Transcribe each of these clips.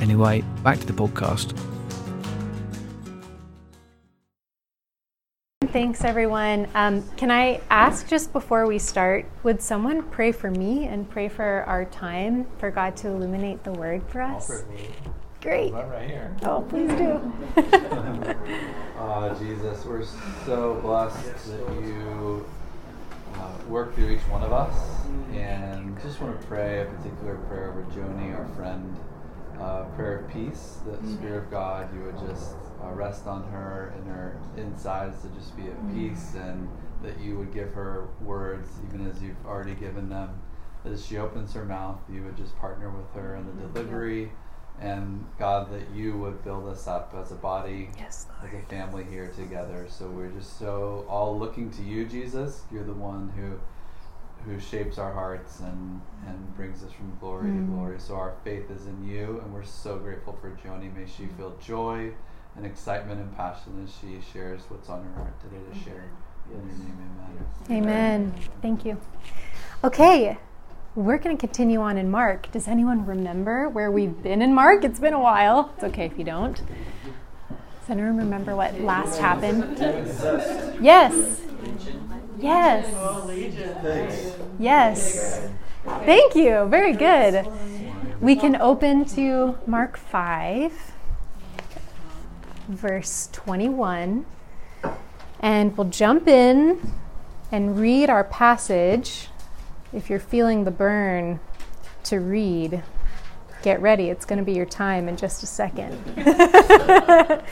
Anyway, back to the podcast. Thanks, everyone. Um, can I ask just before we start, would someone pray for me and pray for our time for God to illuminate the word for us? Great. right here. Oh, please do. uh, Jesus, we're so blessed that you uh, work through each one of us. And just want to pray a particular prayer over Joni, our friend. Uh, prayer of peace, the mm-hmm. Spirit of God, you would just uh, rest on her and her insides to just be at mm-hmm. peace, and that you would give her words, even as you've already given them. That as she opens her mouth, you would just partner with her in the mm-hmm. delivery, and God, that you would build us up as a body, yes, as a family here together. So we're just so all looking to you, Jesus. You're the one who who shapes our hearts and, and brings us from glory mm. to glory. So our faith is in you, and we're so grateful for Joni. May she feel joy and excitement and passion as she shares what's on her heart today to share. In your name, amen. Amen. Thank you. Okay, we're going to continue on in Mark. Does anyone remember where we've been in Mark? It's been a while. It's okay if you don't. Does anyone remember what last happened? Yes. Yes. Yes. Thank you. Very good. We can open to Mark 5, verse 21, and we'll jump in and read our passage. If you're feeling the burn to read, get ready. It's going to be your time in just a second.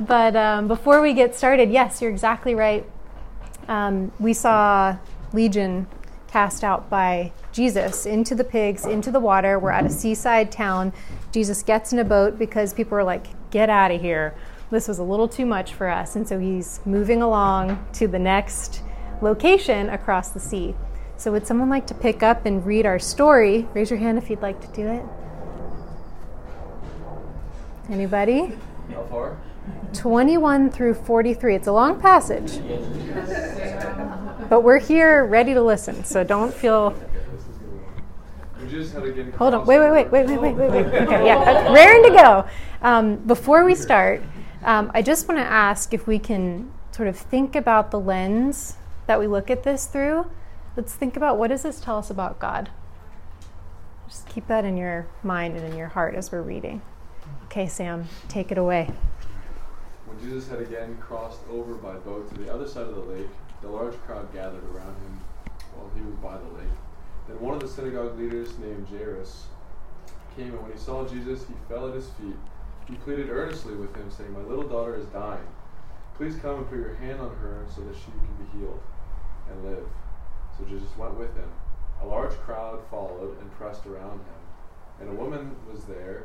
but um, before we get started, yes, you're exactly right um, we saw Legion cast out by Jesus into the pigs, into the water. We're at a seaside town. Jesus gets in a boat because people are like, get out of here. This was a little too much for us. And so he's moving along to the next location across the sea. So, would someone like to pick up and read our story? Raise your hand if you'd like to do it. Anybody? Far? 21 through 43. It's a long passage. But we're here ready to listen, so don't feel. Hold on. Wait, wait, wait, wait, wait, wait, wait, wait. Okay, yeah, raring to go. Um, before we start, um, I just want to ask if we can sort of think about the lens that we look at this through. Let's think about what does this tell us about God? Just keep that in your mind and in your heart as we're reading. Okay, Sam, take it away. When Jesus had again crossed over by boat to the other side of the lake, the large crowd gathered around him while he was by the lake. Then one of the synagogue leaders named Jairus came, and when he saw Jesus, he fell at his feet. He pleaded earnestly with him, saying, My little daughter is dying. Please come and put your hand on her so that she can be healed and live. So Jesus went with him. A large crowd followed and pressed around him. And a woman was there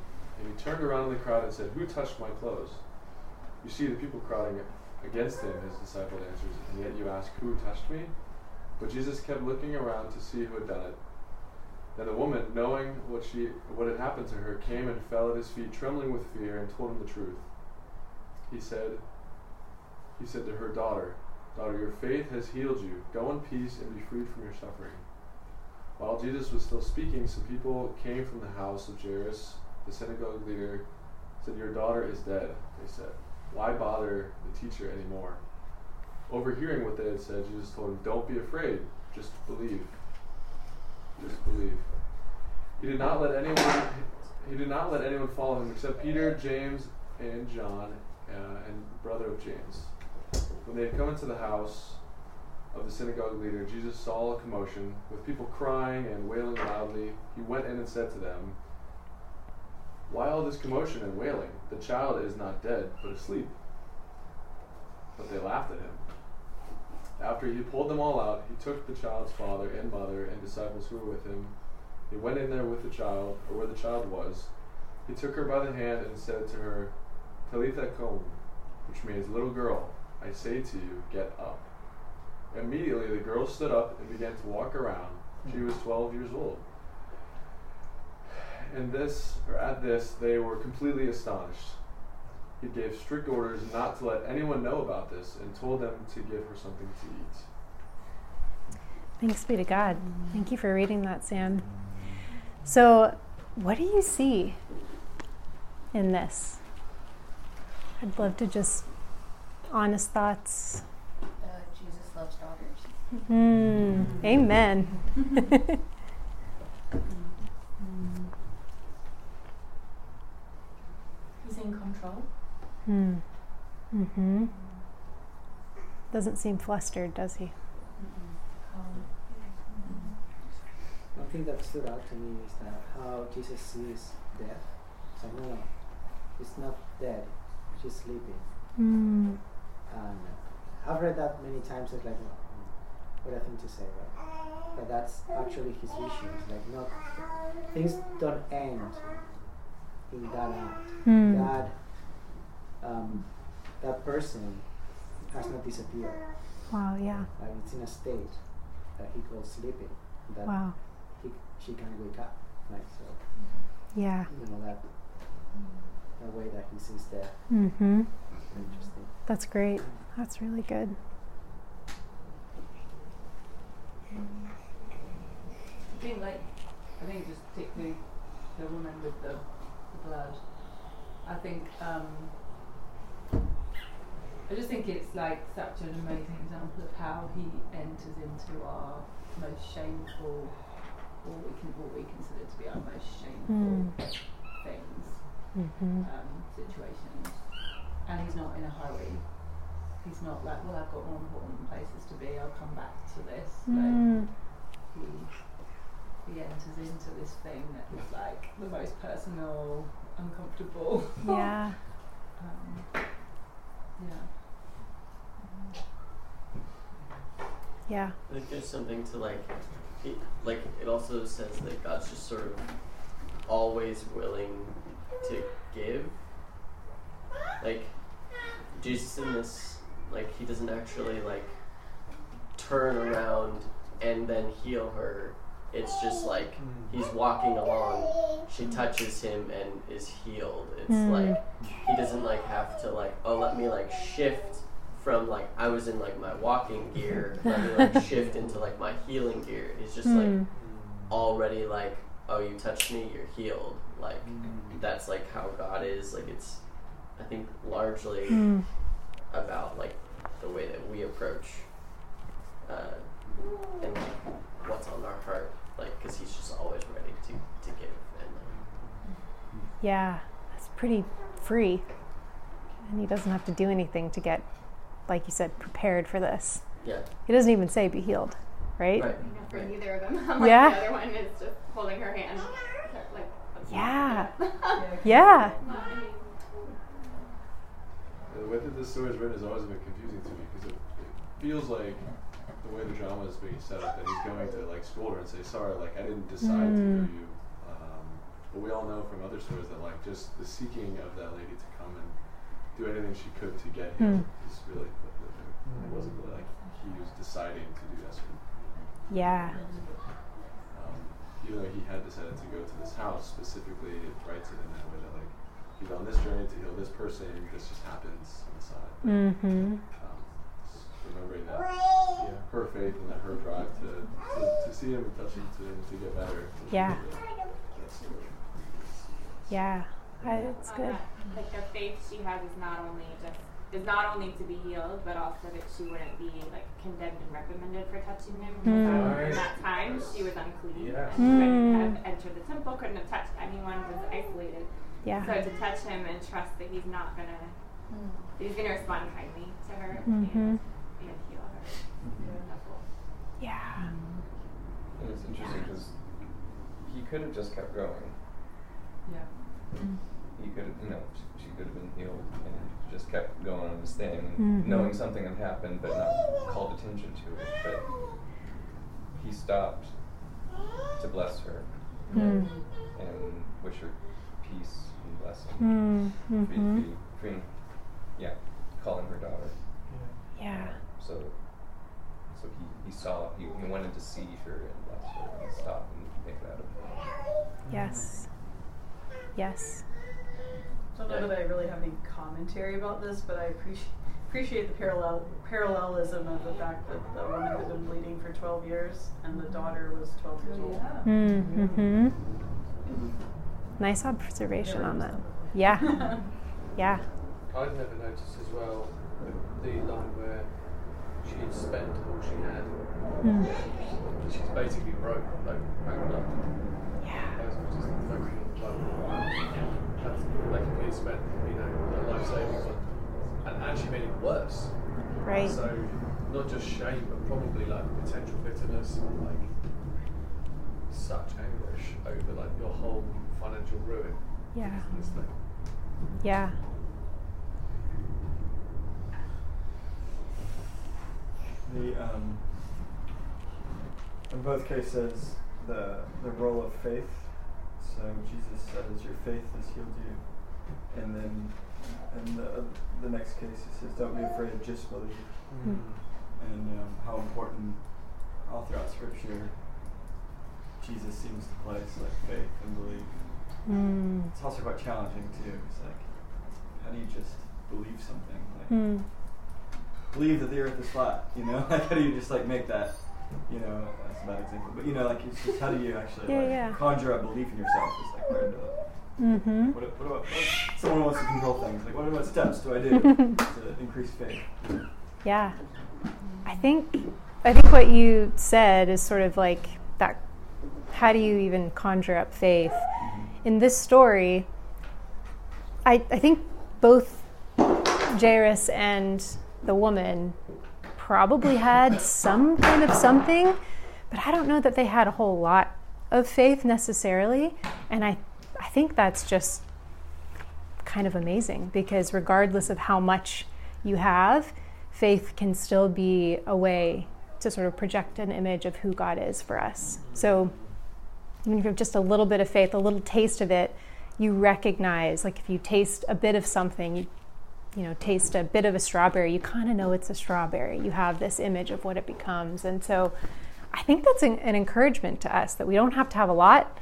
and he turned around in the crowd and said, Who touched my clothes? You see the people crowding against him, his disciple answers, and yet you ask, Who touched me? But Jesus kept looking around to see who had done it. Then the woman, knowing what she what had happened to her, came and fell at his feet, trembling with fear, and told him the truth. He said, he said to her daughter, Daughter, your faith has healed you. Go in peace and be freed from your suffering. While Jesus was still speaking, some people came from the house of Jairus the synagogue leader said, Your daughter is dead, they said. Why bother the teacher anymore? Overhearing what they had said, Jesus told him, Don't be afraid, just believe. Just believe. He did not let anyone he did not let anyone follow him except Peter, James, and John, uh, and brother of James. When they had come into the house of the synagogue leader, Jesus saw a commotion, with people crying and wailing loudly. He went in and said to them, Why all this commotion and wailing? The child is not dead, but asleep. But they laughed at him. After he pulled them all out, he took the child's father and mother and disciples who were with him. He went in there with the child, or where the child was. He took her by the hand and said to her, Talitha koum, which means, Little girl, I say to you, get up. Immediately the girl stood up and began to walk around. She hmm. was 12 years old. And this, or at this, they were completely astonished. He gave strict orders not to let anyone know about this and told them to give her something to eat. Thanks be to God. Thank you for reading that, Sam. So, what do you see in this? I'd love to just honest thoughts. Uh, Jesus loves daughters. Mm, amen. He's in control. Hmm. Mm-hmm. Doesn't seem flustered, does he? Um, One thing that stood out to me is that how Jesus sees death. It's like, no, no, it's not dead, she's sleeping. Mm. And I've read that many times, it's like, no, what a thing to say, right? But that's actually his vision. It's like, not, things don't end in that act. Hmm. That, um, that person has not disappeared. Wow, yeah. Like it's in a state that he calls sleeping. That Wow. he, she can wake up. Right? So Yeah. you know that the way that he sees death Mm-hmm. interesting. That's great. That's really good. I think like I think just particularly the woman with the, the blood. I think um, I just think it's like such an amazing example of how he enters into our most shameful, or we can what we consider to be our most shameful things, Mm-hmm. um, situations, and he's not in a hurry. He's not like, well, I've got more important places to be. I'll come back to this. Like, Mm. he he enters into this thing that is like the most personal, uncomfortable. Yeah. um, yeah. Yeah. I think there's something to like, it, like it also says that God's just sort of always willing to give. Like Jesus in this, like he doesn't actually like turn around and then heal her. It's just like he's walking along, she touches him and is healed. It's Mm. like he doesn't like have to like oh let me like shift from like I was in like my walking gear, let me like shift into like my healing gear. He's just like Mm. already like oh you touched me, you're healed. Like that's like how God is. Like it's I think largely Mm. about like the way that we approach uh, and like what's on our heart. Like because He's just always ready to to give and. Like, Yeah. That's pretty free. And he doesn't have to do anything to get, like you said, prepared for this. yeah. He doesn't even say be healed, right? Right. You know, for Right. neither of them. like Yeah. The other one is just holding her hand. Oh like, that's Yeah. not- Yeah. The way that this story is written has always been confusing to me because it, it feels like the way the drama is being set up that he's going to like scold her and say, "Sorry, like I didn't decide to Mm. heal you." Um, but we all know from other stories that like just the seeking of that lady to come and do anything she could to get him is really what the, the, it wasn't really like he was deciding to do this. Yeah. Um, even though he had decided to go to this house specifically, it writes it in that way that like he's on this journey to heal this person. This just happens on the side. Mm-hmm. S- remembering that yeah, her faith and that her drive to, to, to see him and touch him to, to get better. was Yeah. that's Yeah. I, it's Uh, good. Like the faith she has is not only just is not only to be healed, but also that she wouldn't be like condemned and reprimanded for touching him. Mm. Because in that time, she was unclean Yeah. and she couldn't Mm. have entered the temple, couldn't have touched anyone, was isolated. Yeah. So to touch him and trust that he's not gonna, he's gonna respond kindly to her Mhm. And, and heal her. That's cool. Yeah. And it's interesting because he could have just kept going. Yeah. He could have, you know, she, she could have been healed and just kept going on his thing, Mhm. knowing something had happened but not called attention to it. But he stopped to bless her Mm. and wish her peace and blessing. Mm. Free, Mhm. free, free, yeah, calling her daughter. Yeah. So, so he, he saw, he, he wanted to see her and bless her and stop and make that a Yes. Yes. I don't know that I really have any commentary about this, but I appreciate appreciate the parallel parallelism of the fact that the woman had been bleeding for 12 years and the daughter was 12 years old. Mm. hmm Nice observation on that. Yeah. Yeah. I'd never noticed as well the line where she had spent all she had. Mm. She's basically broke, like banked up. Yeah. Was just on the. That's like spent, you know, her life savings on and actually made it worse. Right. So not just shame, but probably like potential bitterness and like such anguish over like your whole financial ruin. Yeah. Yeah. The um, in both cases, the the role of faith. So Jesus says, "Your faith has healed you," and then in the the next case, he says, "Don't be afraid, of just believe." Mm. And um, how important all throughout Scripture, Jesus seems to place like faith and belief. Mm. It's also quite challenging too. It's like, how do you just believe something? Like, Mm. Believe that the earth is flat. You know, like how do you just like make that? You know, that's a bad example, but you know, like it's just how do you actually Yeah, like yeah. conjure up belief in yourself? It's like where to Mm-hmm. what, what, what, what, someone wants to control things. Like, what, what steps do I do to increase faith? Yeah. I think I think what you said is sort of like that how do you even conjure up faith? In this story, I I think both Jairus and the woman probably had some kind of something, but I don't know that they had a whole lot of faith necessarily. And I I think that's just kind of amazing because regardless of how much you have, faith can still be a way to sort of project an image of who God is for us. So even if you have just a little bit of faith, a little taste of it, you recognize, like if you taste a bit of something, you you know, taste a bit of a strawberry, you kind of know it's a strawberry. You have this image of what it becomes. And so I think that's an, an encouragement to us that we don't have to have a lot,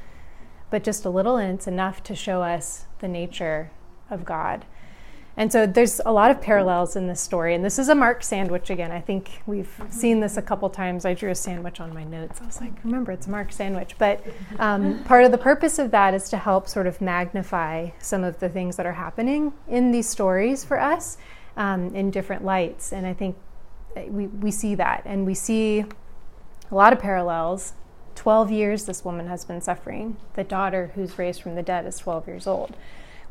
but just a little, and it's enough to show us the nature of God. And so there's a lot of parallels in this story. And this is a Mark sandwich again. I think we've seen this a couple times. I drew a sandwich on my notes. I was like, remember, it's a Mark sandwich. But um, part of the purpose of that is to help sort of magnify some of the things that are happening in these stories for us um, in different lights. And I think uh, we, we see that. And we see a lot of parallels. 12 years this woman has been suffering. The daughter who's raised from the dead is 12 years old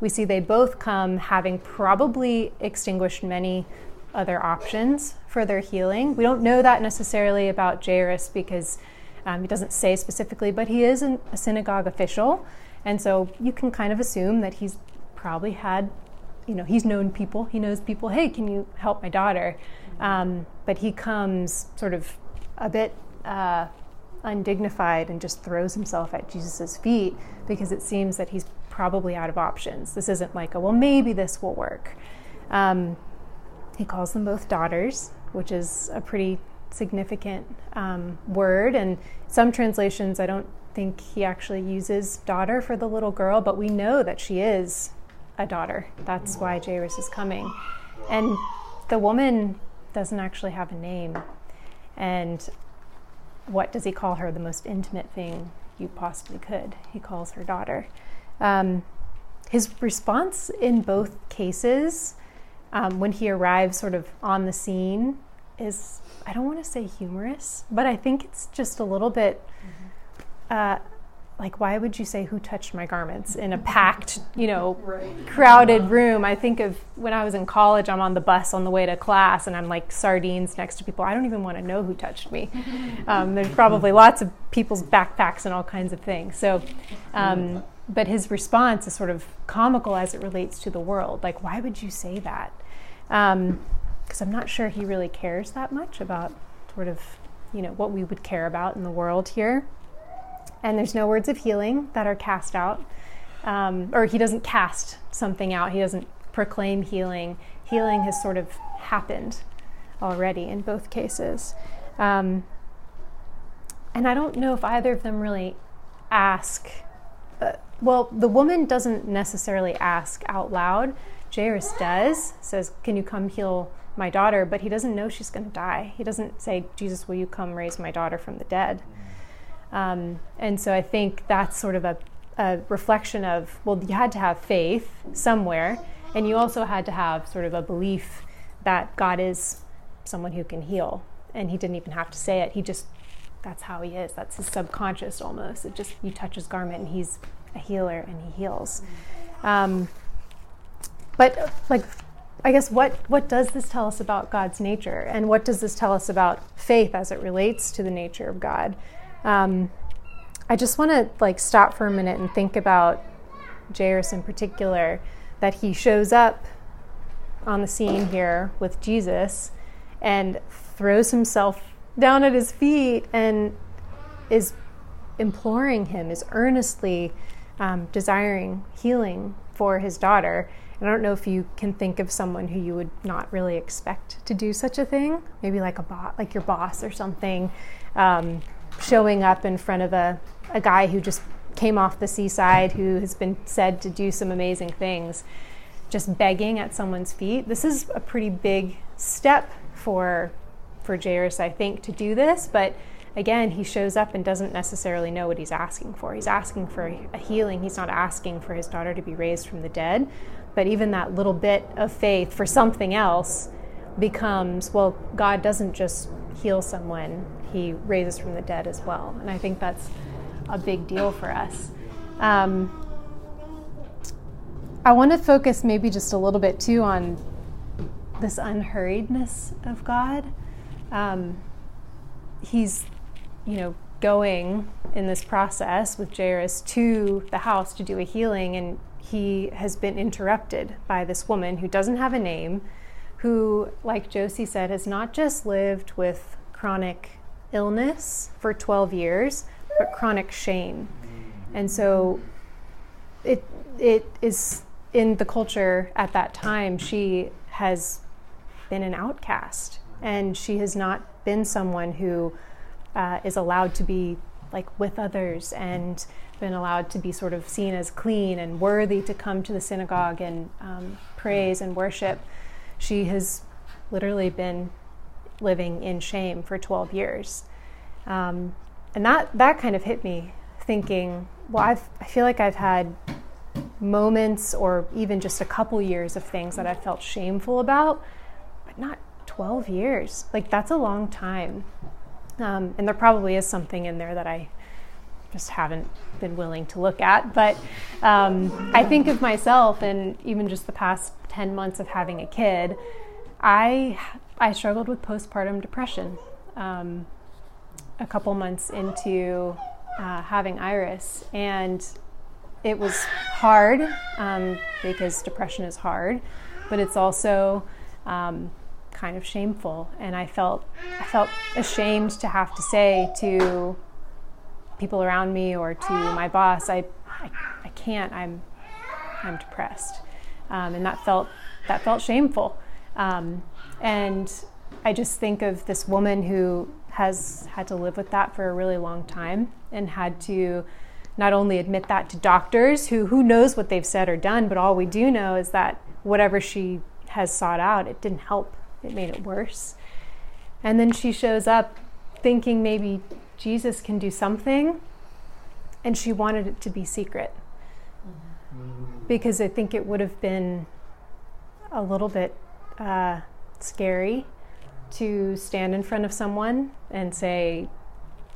we see they both come having probably extinguished many other options for their healing. We don't know that necessarily about Jairus because um, he doesn't say specifically, but he is an, a synagogue official. And so you can kind of assume that he's probably had, you know, he's known people. He knows people, hey, can you help my daughter? Um, but he comes sort of a bit uh, undignified and just throws himself at Jesus' feet because it seems that he's probably out of options. This isn't like, a, well, maybe this will work. Um, he calls them both daughters, which is a pretty significant um, word. And some translations, I don't think he actually uses daughter for the little girl, but we know that she is a daughter. That's why Jairus is coming. And the woman doesn't actually have a name. And what does he call her? The most intimate thing you possibly could. He calls her daughter. Um, his response in both cases, um, when he arrives sort of on the scene, is I don't want to say humorous, but I think it's just a little bit uh, like why would you say who touched my garments in a packed you know Right. crowded room? I think of when i was in college i'm on the bus on the way to class and i'm like sardines next to people. I don't even want to know who touched me. Um, there's probably lots of people's backpacks and all kinds of things. So um, but his response is sort of comical as it relates to the world. Like why would you say that? Because i'm not sure he really cares that much about sort of you know what we would care about in the world here. And there's no words of healing that are cast out. Um, or he doesn't cast something out. He doesn't proclaim healing. Healing has sort of happened already in both cases. Um, and i don't know if either of them really ask uh, well the woman doesn't necessarily ask out loud jairus does says can you come heal my daughter but he doesn't know she's going to die he doesn't say jesus will you come raise my daughter from the dead um, and so I think that's sort of a, a, reflection of, well, you had to have faith somewhere, and you also had to have sort of a belief that God is someone who can heal. And he didn't even have to say it. He just, that's how he is. That's his subconscious almost. It just, you touch his garment and he's a healer and he heals. Um, but, like, I guess what, what does this tell us about God's nature? And what does this tell us about faith as it relates to the nature of God? Um, I just want to like stop for a minute and think about Jairus in particular, that he shows up on the scene here with Jesus and throws himself down at his feet and is imploring him, is earnestly um, desiring healing for his daughter. And I don't know if you can think of someone who you would not really expect to do such a thing, maybe like a bot, like your boss or something. Um, showing up in front of a, a guy who just came off the seaside, who has been said to do some amazing things, just begging at someone's feet. This is a pretty big step for for Jairus, I think, to do this. But again, he shows up and doesn't necessarily know what he's asking for. He's asking for a healing. He's not asking for his daughter to be raised from the dead. But even that little bit of faith for something else becomes well, God doesn't just heal someone, he raises from the dead as well. And I think that's a big deal for us. Um, I want to focus maybe just a little bit too on this unhurriedness of God. Um, he's, you know, going in this process with Jairus to the house to do a healing, and he has been interrupted by this woman who doesn't have a name, who, like Josie said, has not just lived with chronic illness for 12 years, but chronic shame. And so it, it is in the culture at that time, she has been an outcast and she has not been someone who uh, is allowed to be like with others and been allowed to be sort of seen as clean and worthy to come to the synagogue and um, praise and worship. She has literally been living in shame for 12 years. Um, and that, that kind of hit me thinking, well, I've, I feel like I've had moments or even just a couple years of things that I felt shameful about, but not 12 years. Like, that's a long time. Um, and there probably is something in there that I just haven't been willing to look at. But um, I think of myself, and even just the past 10 months of having a kid, I, I struggled with postpartum depression. Um, a couple months into uh, having Iris, and it was hard um, because depression is hard, but it's also um, kind of shameful. And I felt I felt ashamed to have to say to people around me or to my boss, I I, I can't. I'm I'm depressed, um, and that felt that felt shameful. Um, and I just think of this woman who has had to live with that for a really long time and had to not only admit that to doctors who who knows what they've said or done, but all we do know is that whatever she has sought out, it didn't help. It made it worse. And then she shows up thinking maybe Jesus can do something, and she wanted it to be secret. Because I think it would have been a little bit uh, scary to stand in front of someone and say,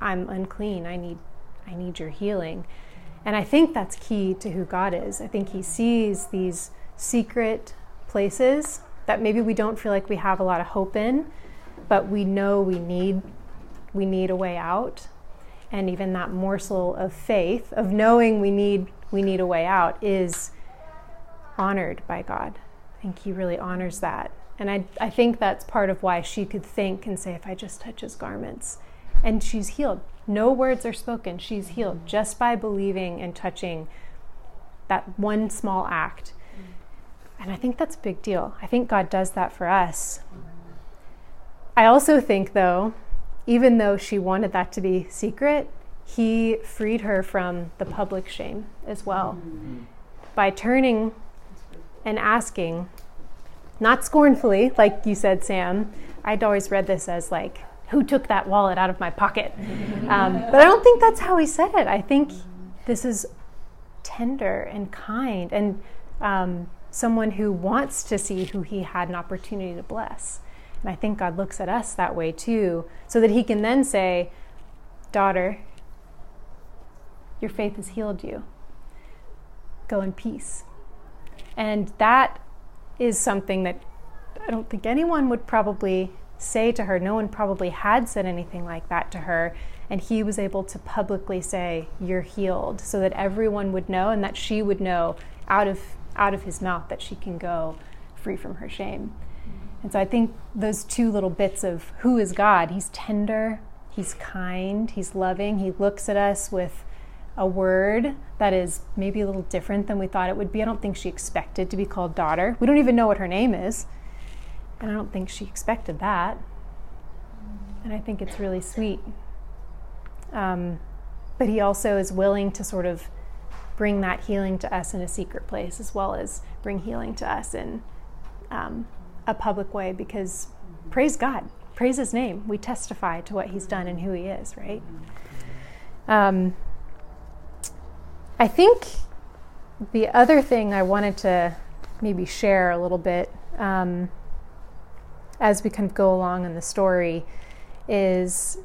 "I'm unclean. I need, I need your healing." And I think that's key to who God is. I think He sees these secret places that maybe we don't feel like we have a lot of hope in, but we know we need we need a way out. And even that morsel of faith, of knowing we need we need a way out, is honored by God. I think He really honors that. And I, I think that's part of why she could think and say, if I just touch his garments. And she's healed. No words are spoken. She's healed just by believing and touching that one small act. And I think that's a big deal. I think God does that for us. I also think, though, even though she wanted that to be secret, he freed her from the public shame as well by turning and asking, not scornfully, like you said, Sam. I'd always read this as like, who took that wallet out of my pocket? Um, but I don't think that's how he said it. I think this is tender and kind and um, someone who wants to see who he had an opportunity to bless. And I think God looks at us that way too, so that he can then say, Daughter, your faith has healed you. Go in peace. And that is something that I don't think anyone would probably say to her. No one probably had said anything like that to her. And he was able to publicly say, You're healed, so that everyone would know and that she would know out of, out of his mouth that she can go free from her shame. And so I think those two little bits of who is God, he's tender, he's kind, he's loving, he looks at us with a word that is maybe a little different than we thought it would be. I don't think she expected to be called daughter. We don't even know what her name is. And I don't think she expected that. And I think it's really sweet. Um, but he also is willing to sort of bring that healing to us in a secret place as well as bring healing to us in um, a public way because praise God, praise his name. We testify to what he's done and who he is, right? Um, I think the other thing I wanted to maybe share a little bit um, as we kind of go along in the story is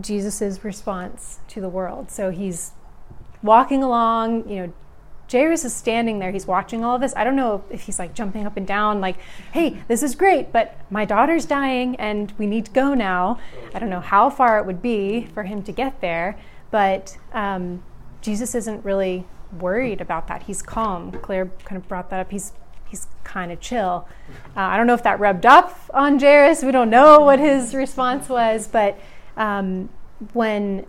Jesus' response to the world. So he's walking along, you know, Jairus is standing there, he's watching all of this. I don't know if he's like jumping up and down, like, hey, this is great, but my daughter's dying and we need to go now. I don't know how far it would be for him to get there, but um, Jesus isn't really worried about that. He's calm. Claire kind of brought that up. He's he's kind of chill. Uh, I don't know if that rubbed up on Jairus. We don't know what his response was, but um, when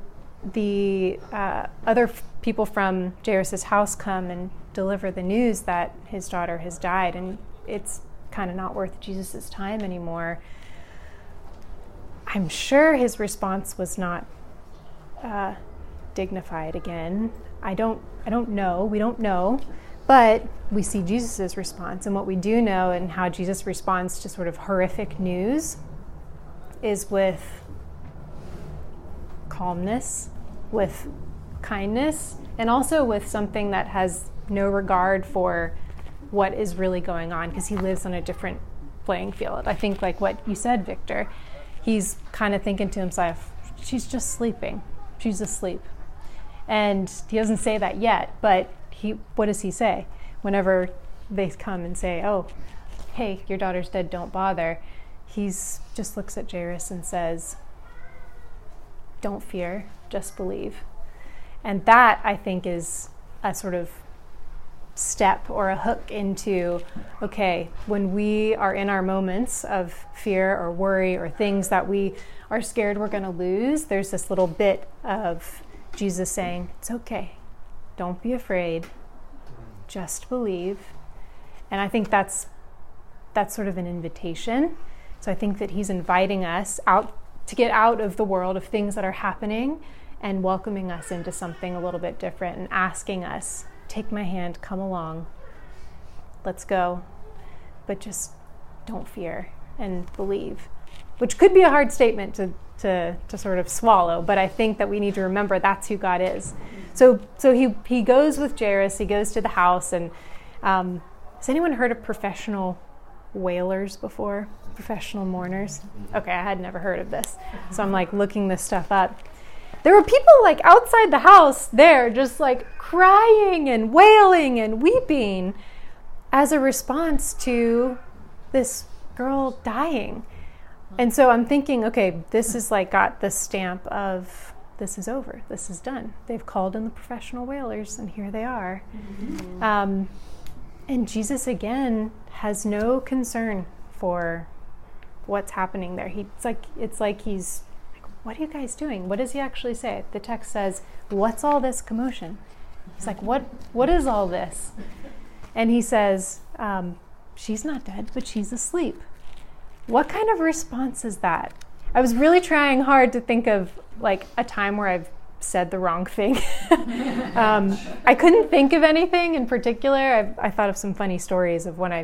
the uh, other people from Jairus's house come and deliver the news that his daughter has died, and it's kind of not worth Jesus' time anymore. I'm sure his response was not uh, dignified again. I don't I don't know. We don't know. But we see Jesus' response. And what we do know and how Jesus responds to sort of horrific news is with calmness, with kindness, and also with something that has no regard for what is really going on because he lives on a different playing field. I think, like what you said, Victor, he's kind of thinking to himself, she's just sleeping. She's asleep. And he doesn't say that yet, but he, what does he say? Whenever they come and say, oh, hey, your daughter's dead, don't bother, he just looks at Jairus and says, don't fear, just believe. And that, I think, is a sort of step or a hook into okay, when we are in our moments of fear or worry or things that we are scared we're going to lose, there's this little bit of Jesus saying, It's okay. Don't be afraid. Just believe. And I think that's that's sort of an invitation. So I think that he's inviting us out to get out of the world of things that are happening and welcoming us into something a little bit different and asking us, take my hand, come along. Let's go. But just don't fear and believe. Which could be a hard statement to to, to sort of swallow, but I think that we need to remember that's who God is. So, so he, he goes with Jairus, he goes to the house, and um, has anyone heard of professional wailers before? Professional mourners? Okay, I had never heard of this. So I'm like looking this stuff up. There were people like outside the house there, just like crying and wailing and weeping as a response to this girl dying. And so I'm thinking, okay, this is like got the stamp of this is over, this is done. They've called in the professional wailers, and here they are. Mm-hmm. Um, and Jesus again has no concern for what's happening there. He's like, it's like he's, what are you guys doing? What does he actually say? The text says, "What's all this commotion?" He's like, what, what is all this? And he says, um, she's not dead, but she's asleep. What kind of response is that? I was really trying hard to think of like a time where I've said the wrong thing. um, I couldn't think of anything in particular. I, I, thought of some funny stories of when I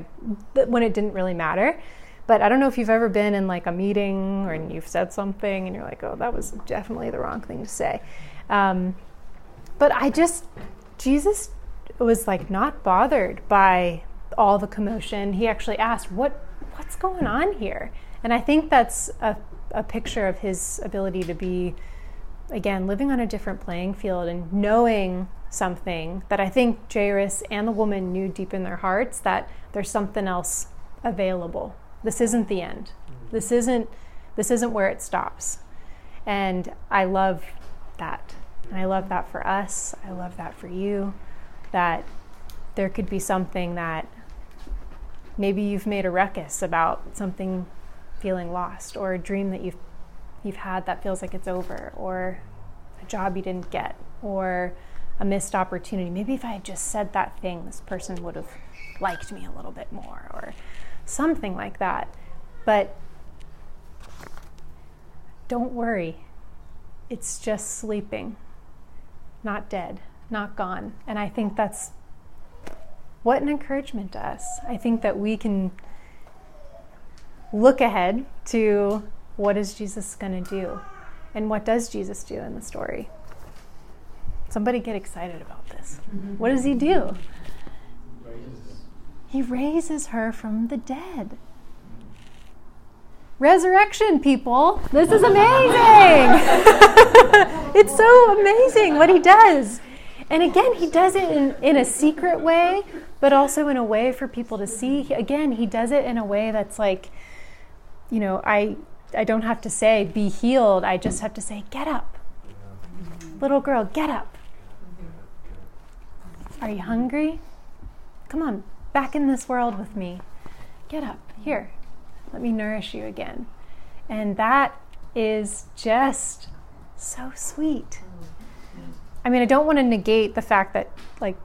when it didn't really matter. But I don't know if you've ever been in like a meeting or you've said something and you're like, oh, that was definitely the wrong thing to say. Um, but I just Jesus was like not bothered by all the commotion. He actually asked, "What what's going on here?" And I think that's a, a picture of his ability to be again, living on a different playing field and knowing something that I think Jairus and the woman knew deep in their hearts that there's something else available. This isn't the end. Mm-hmm. This isn't this isn't where it stops. And I love that. And I love that for us. I love that for you. That there could be something that maybe you've made a ruckus about something feeling lost or a dream that you've you've had that feels like it's over, or a job you didn't get, or a missed opportunity. Maybe if I had just said that thing, this person would have liked me a little bit more, or something like that. But don't worry, it's just sleeping, not dead, not gone. And I think that's what an encouragement to us. I think that we can look ahead to what is Jesus going to do? And what does Jesus do in the story? Somebody get excited about this. What does he do? He raises her from the dead. Resurrection, people. This is amazing. it's so amazing what he does. And again, he does it in, in a secret way, but also in a way for people to see. Again, he does it in a way that's like, you know, I I don't have to say be healed. I just have to say get up. Little girl, get up. Are you hungry? Come on, back in this world with me. Get up. Here. Let me nourish you again. And that is just so sweet. I mean, I don't want to negate the fact that like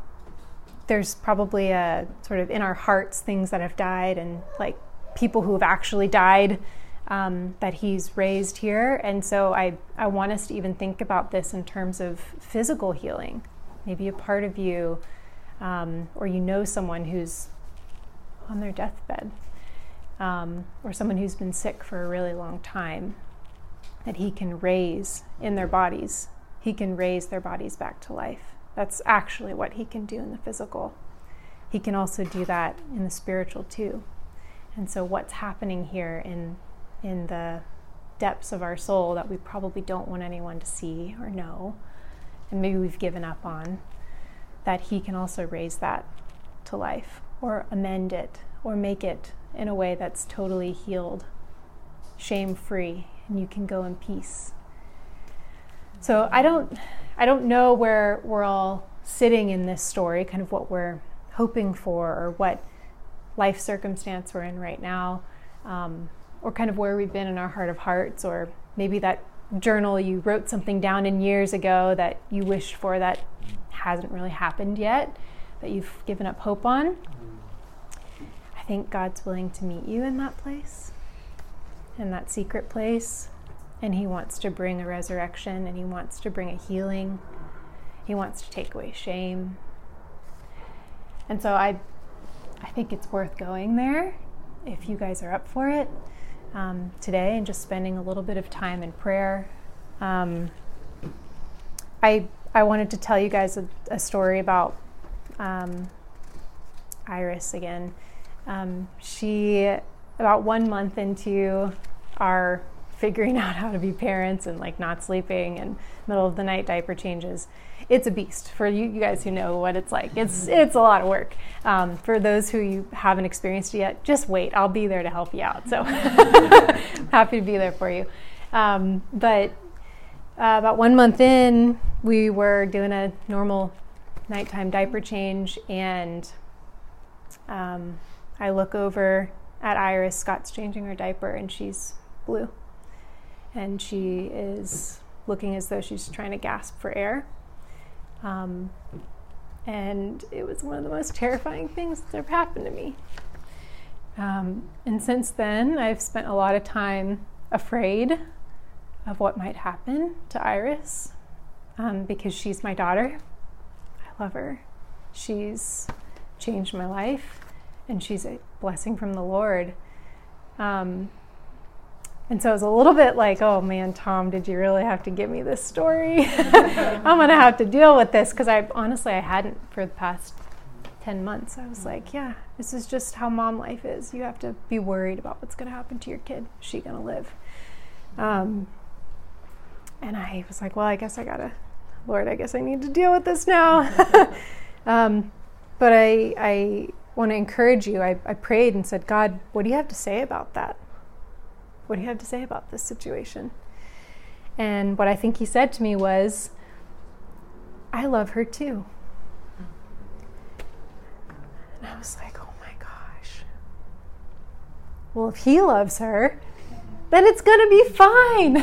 there's probably a sort of in our hearts things that have died and like people who have actually died um, that he's raised here. And so I, I want us to even think about this in terms of physical healing. Maybe a part of you, um, or you know someone who's on their deathbed, um, or someone who's been sick for a really long time, that he can raise in their bodies. He can raise their bodies back to life. That's actually what he can do in the physical. He can also do that in the spiritual too. And so, what's happening here in in the depths of our soul that we probably don't want anyone to see or know, and maybe we've given up on, that He can also raise that to life or amend it or make it in a way that's totally healed, shame free, and you can go in peace. So I don't, I don't know where we're all sitting in this story, kind of what we're hoping for or what life circumstance we're in right now. Um, or kind of where we've been in our heart of hearts, or maybe that journal you wrote something down in years ago that you wished for that hasn't really happened yet, that you've given up hope on. I think God's willing to meet you in that place, in that secret place, and He wants to bring a resurrection and He wants to bring a healing. He wants to take away shame. And so I I think it's worth going there if you guys are up for it um, today and just spending a little bit of time in prayer. Um, I I wanted to tell you guys a, a story about um, Iris again. Um, she about one month into our figuring out how to be parents and like not sleeping and middle of the night diaper changes. It's a beast for you, you guys who know what it's like. It's it's a lot of work. Um, for those who you haven't experienced it yet, just wait. I'll be there to help you out. So happy to be there for you. Um, but uh, about one month in, we were doing a normal nighttime diaper change, and um, I look over at Iris. Scott's changing her diaper, and she's blue. And she is looking as though she's trying to gasp for air. Um, and it was one of the most terrifying things that ever happened to me. Um, and since then, I've spent a lot of time afraid of what might happen to Iris um, because she's my daughter. I love her. She's changed my life and she's a blessing from the Lord. Um, and so it was a little bit like, oh man, Tom, did you really have to give me this story? I'm going to have to deal with this because I honestly, I hadn't for the past 10 months. I was like, yeah, this is just how mom life is. You have to be worried about what's going to happen to your kid. Is she going to live? Um, and I was like, well, I guess I got to, Lord, I guess I need to deal with this now. um, but I, I want to encourage you. I, I prayed and said, God, what do you have to say about that? What do you have to say about this situation? And what I think he said to me was, I love her too. And I was like, oh my gosh. Well, if he loves her, then it's going to be fine.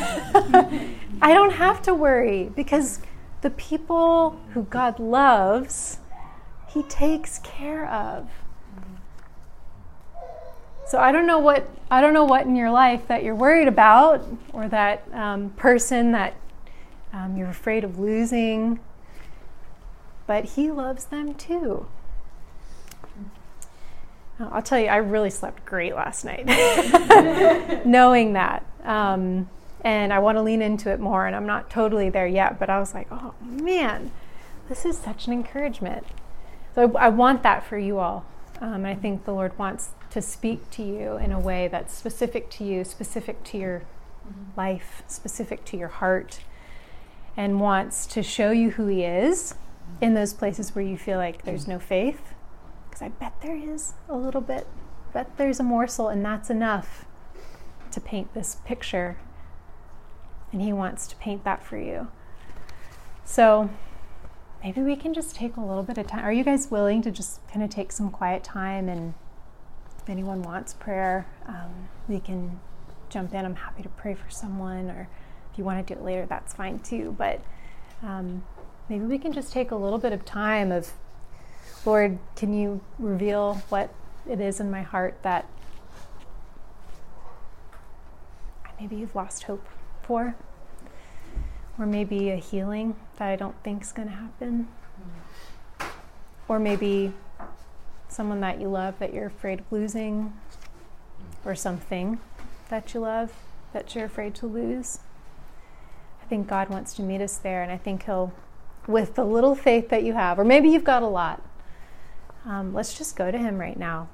I don't have to worry because the people who God loves, he takes care of. So I don't know what I don't know what in your life that you're worried about, or that um, person that um, you're afraid of losing. But He loves them too. I'll tell you, I really slept great last night, knowing that. Um, and I want to lean into it more, and I'm not totally there yet, but I was like, oh man, this is such an encouragement. So I, I want that for you all. Um, I think the Lord wants to speak to you in a way that's specific to you, specific to your mm-hmm. life, specific to your heart, and wants to show you who He is in those places where you feel like there's no faith. Because I bet there is a little bit. Bet there's a morsel, and that's enough to paint this picture. And He wants to paint that for you. So, maybe we can just take a little bit of time. Are you guys willing to just kind of take some quiet time? And if anyone wants prayer, um, we can jump in. I'm happy to pray for someone, or if you want to do it later, that's fine too. But um, maybe we can just take a little bit of time of, Lord, can you reveal what it is in my heart that maybe you've lost hope for? or maybe a healing that I don't think is going to happen, or maybe someone that you love that you're afraid of losing, or something that you love that you're afraid to lose. I think God wants to meet us there, and I think He'll, with the little faith that you have, or maybe you've got a lot, um, let's just go to Him right now.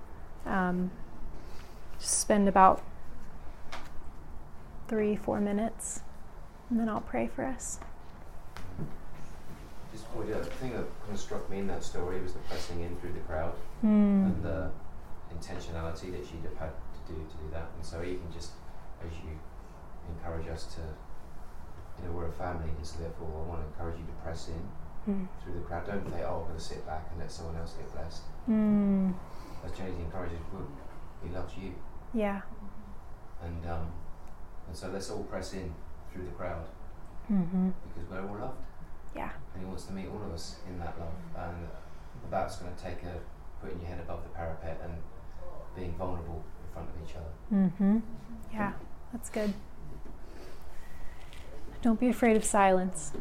Um, just spend about three, four minutes and then I'll pray for us. Just pointed out, the thing that kind of struck me in that story was the pressing in through the crowd mm. and the intentionality that she'd have had to do to do that. And so even just as you encourage us to, you know, we're a family, and so therefore I want to encourage you to press in mm. through the crowd. Don't think, oh, I'm going to sit back and let someone else get blessed. Mm. As Jenny encourages, he loves you. Yeah. And um, and so let's all press in through the crowd mm-hmm. because we're all loved. Yeah. And He wants to meet all of us in that love, and that's going to take a putting your head above the parapet and being vulnerable in front of each other. Mm-hmm. Yeah, that's good. Don't be afraid of silence,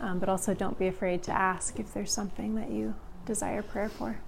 um, but also don't be afraid to ask if there's something that you desire prayer for.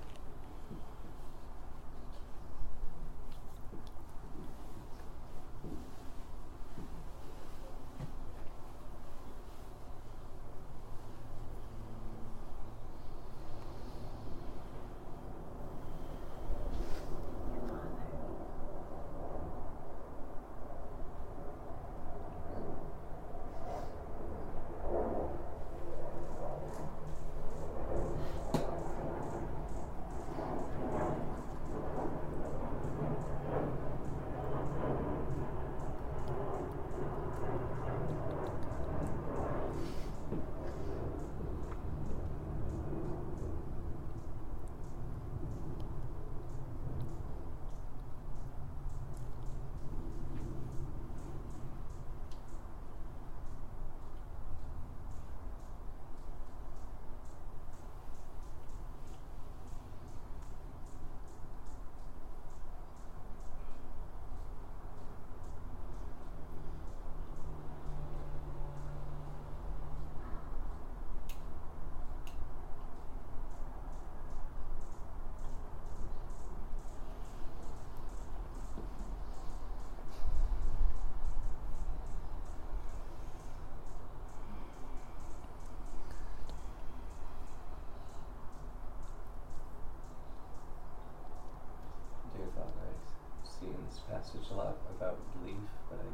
Passage a lot about belief, but I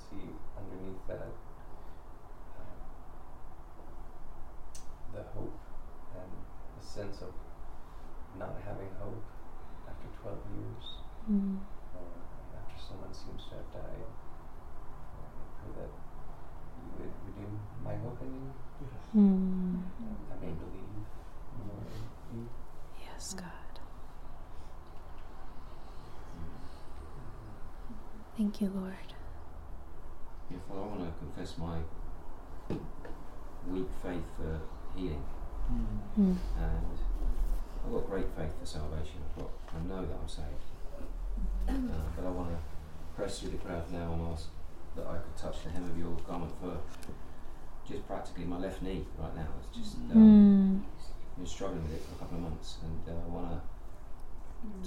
see underneath that um, the hope and the sense of not having hope after 12 years, Mm. or after someone seems to have died. I pray that you would renew my hope in you. Mm. I may believe more in you. Yes, God. Thank you, Lord. Yeah, Father, I want to confess my weak faith for healing. Mm. And I've got great faith for salvation. I've got, I know that I'm saved. Uh, but I want to press through the crowd now and ask that I could touch the hem of your garment for just practically my left knee right now. It's just um, Mm. been struggling with it for a couple of months, and uh, I want to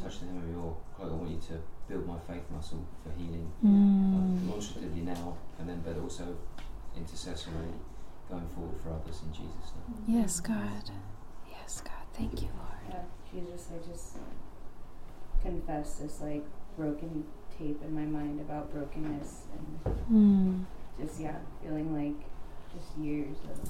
touch the hem of your cloak. I want you to build my faith muscle for healing, uh, Mm. demonstratively now, and then, but also intercessorily going forward for others in Jesus' name. Yes, God. Yes, God. Thank you, Lord. Yeah, Jesus, I just confess this like broken tape in my mind about brokenness and Mm. just yeah, feeling like just years of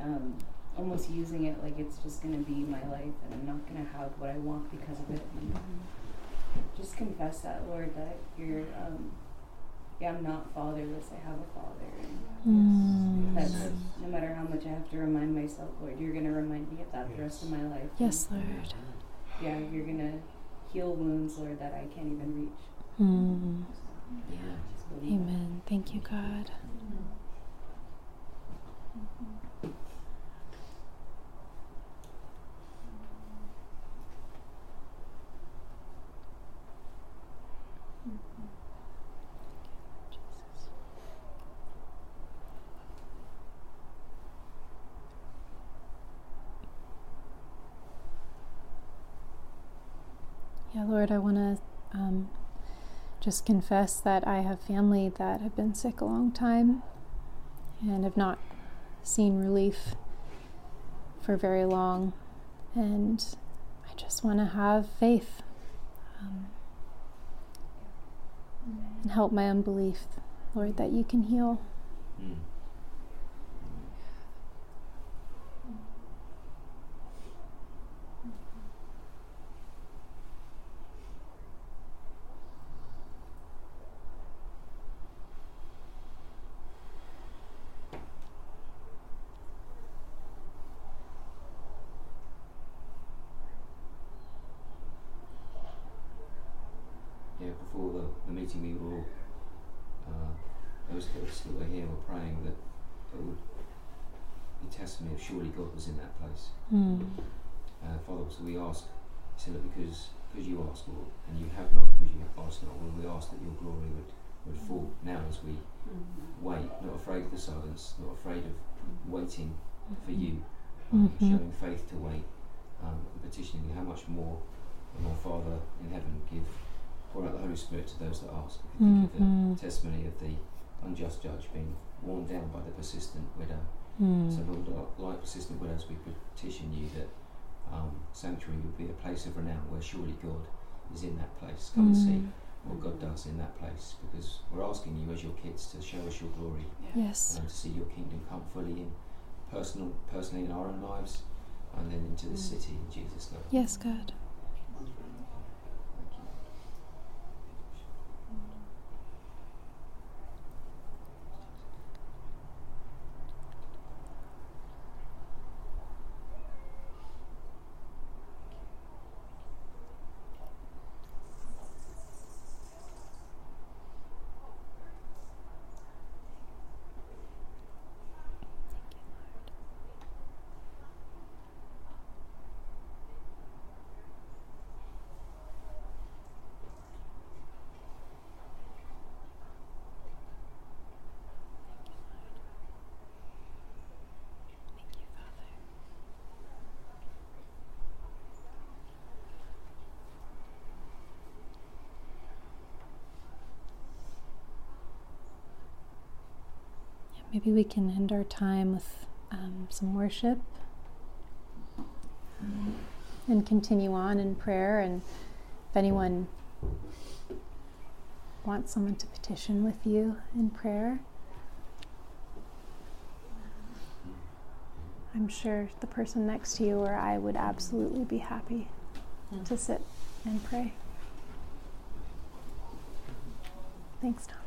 um, almost using it like it's just gonna be my life and I'm not gonna have what I want because of it. And just confess that, Lord, that you're um, yeah, I'm not fatherless. I have a father, and Mm. that's no matter how much I have to remind myself, Lord, you're gonna remind me of that the rest of my life. Yes, And, Lord. Yeah, you're gonna heal wounds, Lord, that I can't even reach. Mm. Yeah. Just believe that. Amen. Thank you, God. Yeah, Lord, I want to um, just confess that I have family that have been sick a long time and have not seen relief for very long. And I just want to have faith um, and help my unbelief, Lord, that you can heal. Mm. Yeah, before the, the meeting, we were all, uh, those of us that were here were praying that it would be testimony of surely God was in that place. Mm. Uh, Father, so we ask, so that because because you ask, Lord, and you have not because you ask not, Lord, we ask that your glory would, would fall now as we wait, not afraid of the silence, not afraid of waiting for you, um, Mhm. showing faith to wait, um, and petitioning how much more will our Father in heaven give, pour out the Holy Spirit to those that ask. If you think of Mhm. the testimony of the unjust judge being worn down by the persistent widow. Mm. So Lord, like persistent widows, we petition you that um, sanctuary would be a place of renown where surely God is in that place. Come and see Mm. what God does in that place because we're asking you as your kids to show us your glory Yes. and to see your kingdom come fully in personal, personally in our own lives and then into the city in Jesus' name. Yes, God. Maybe we can end our time with um, some worship and continue on in prayer. And if anyone wants someone to petition with you in prayer, I'm sure the person next to you or I would absolutely be happy to sit and pray. Thanks, Tom.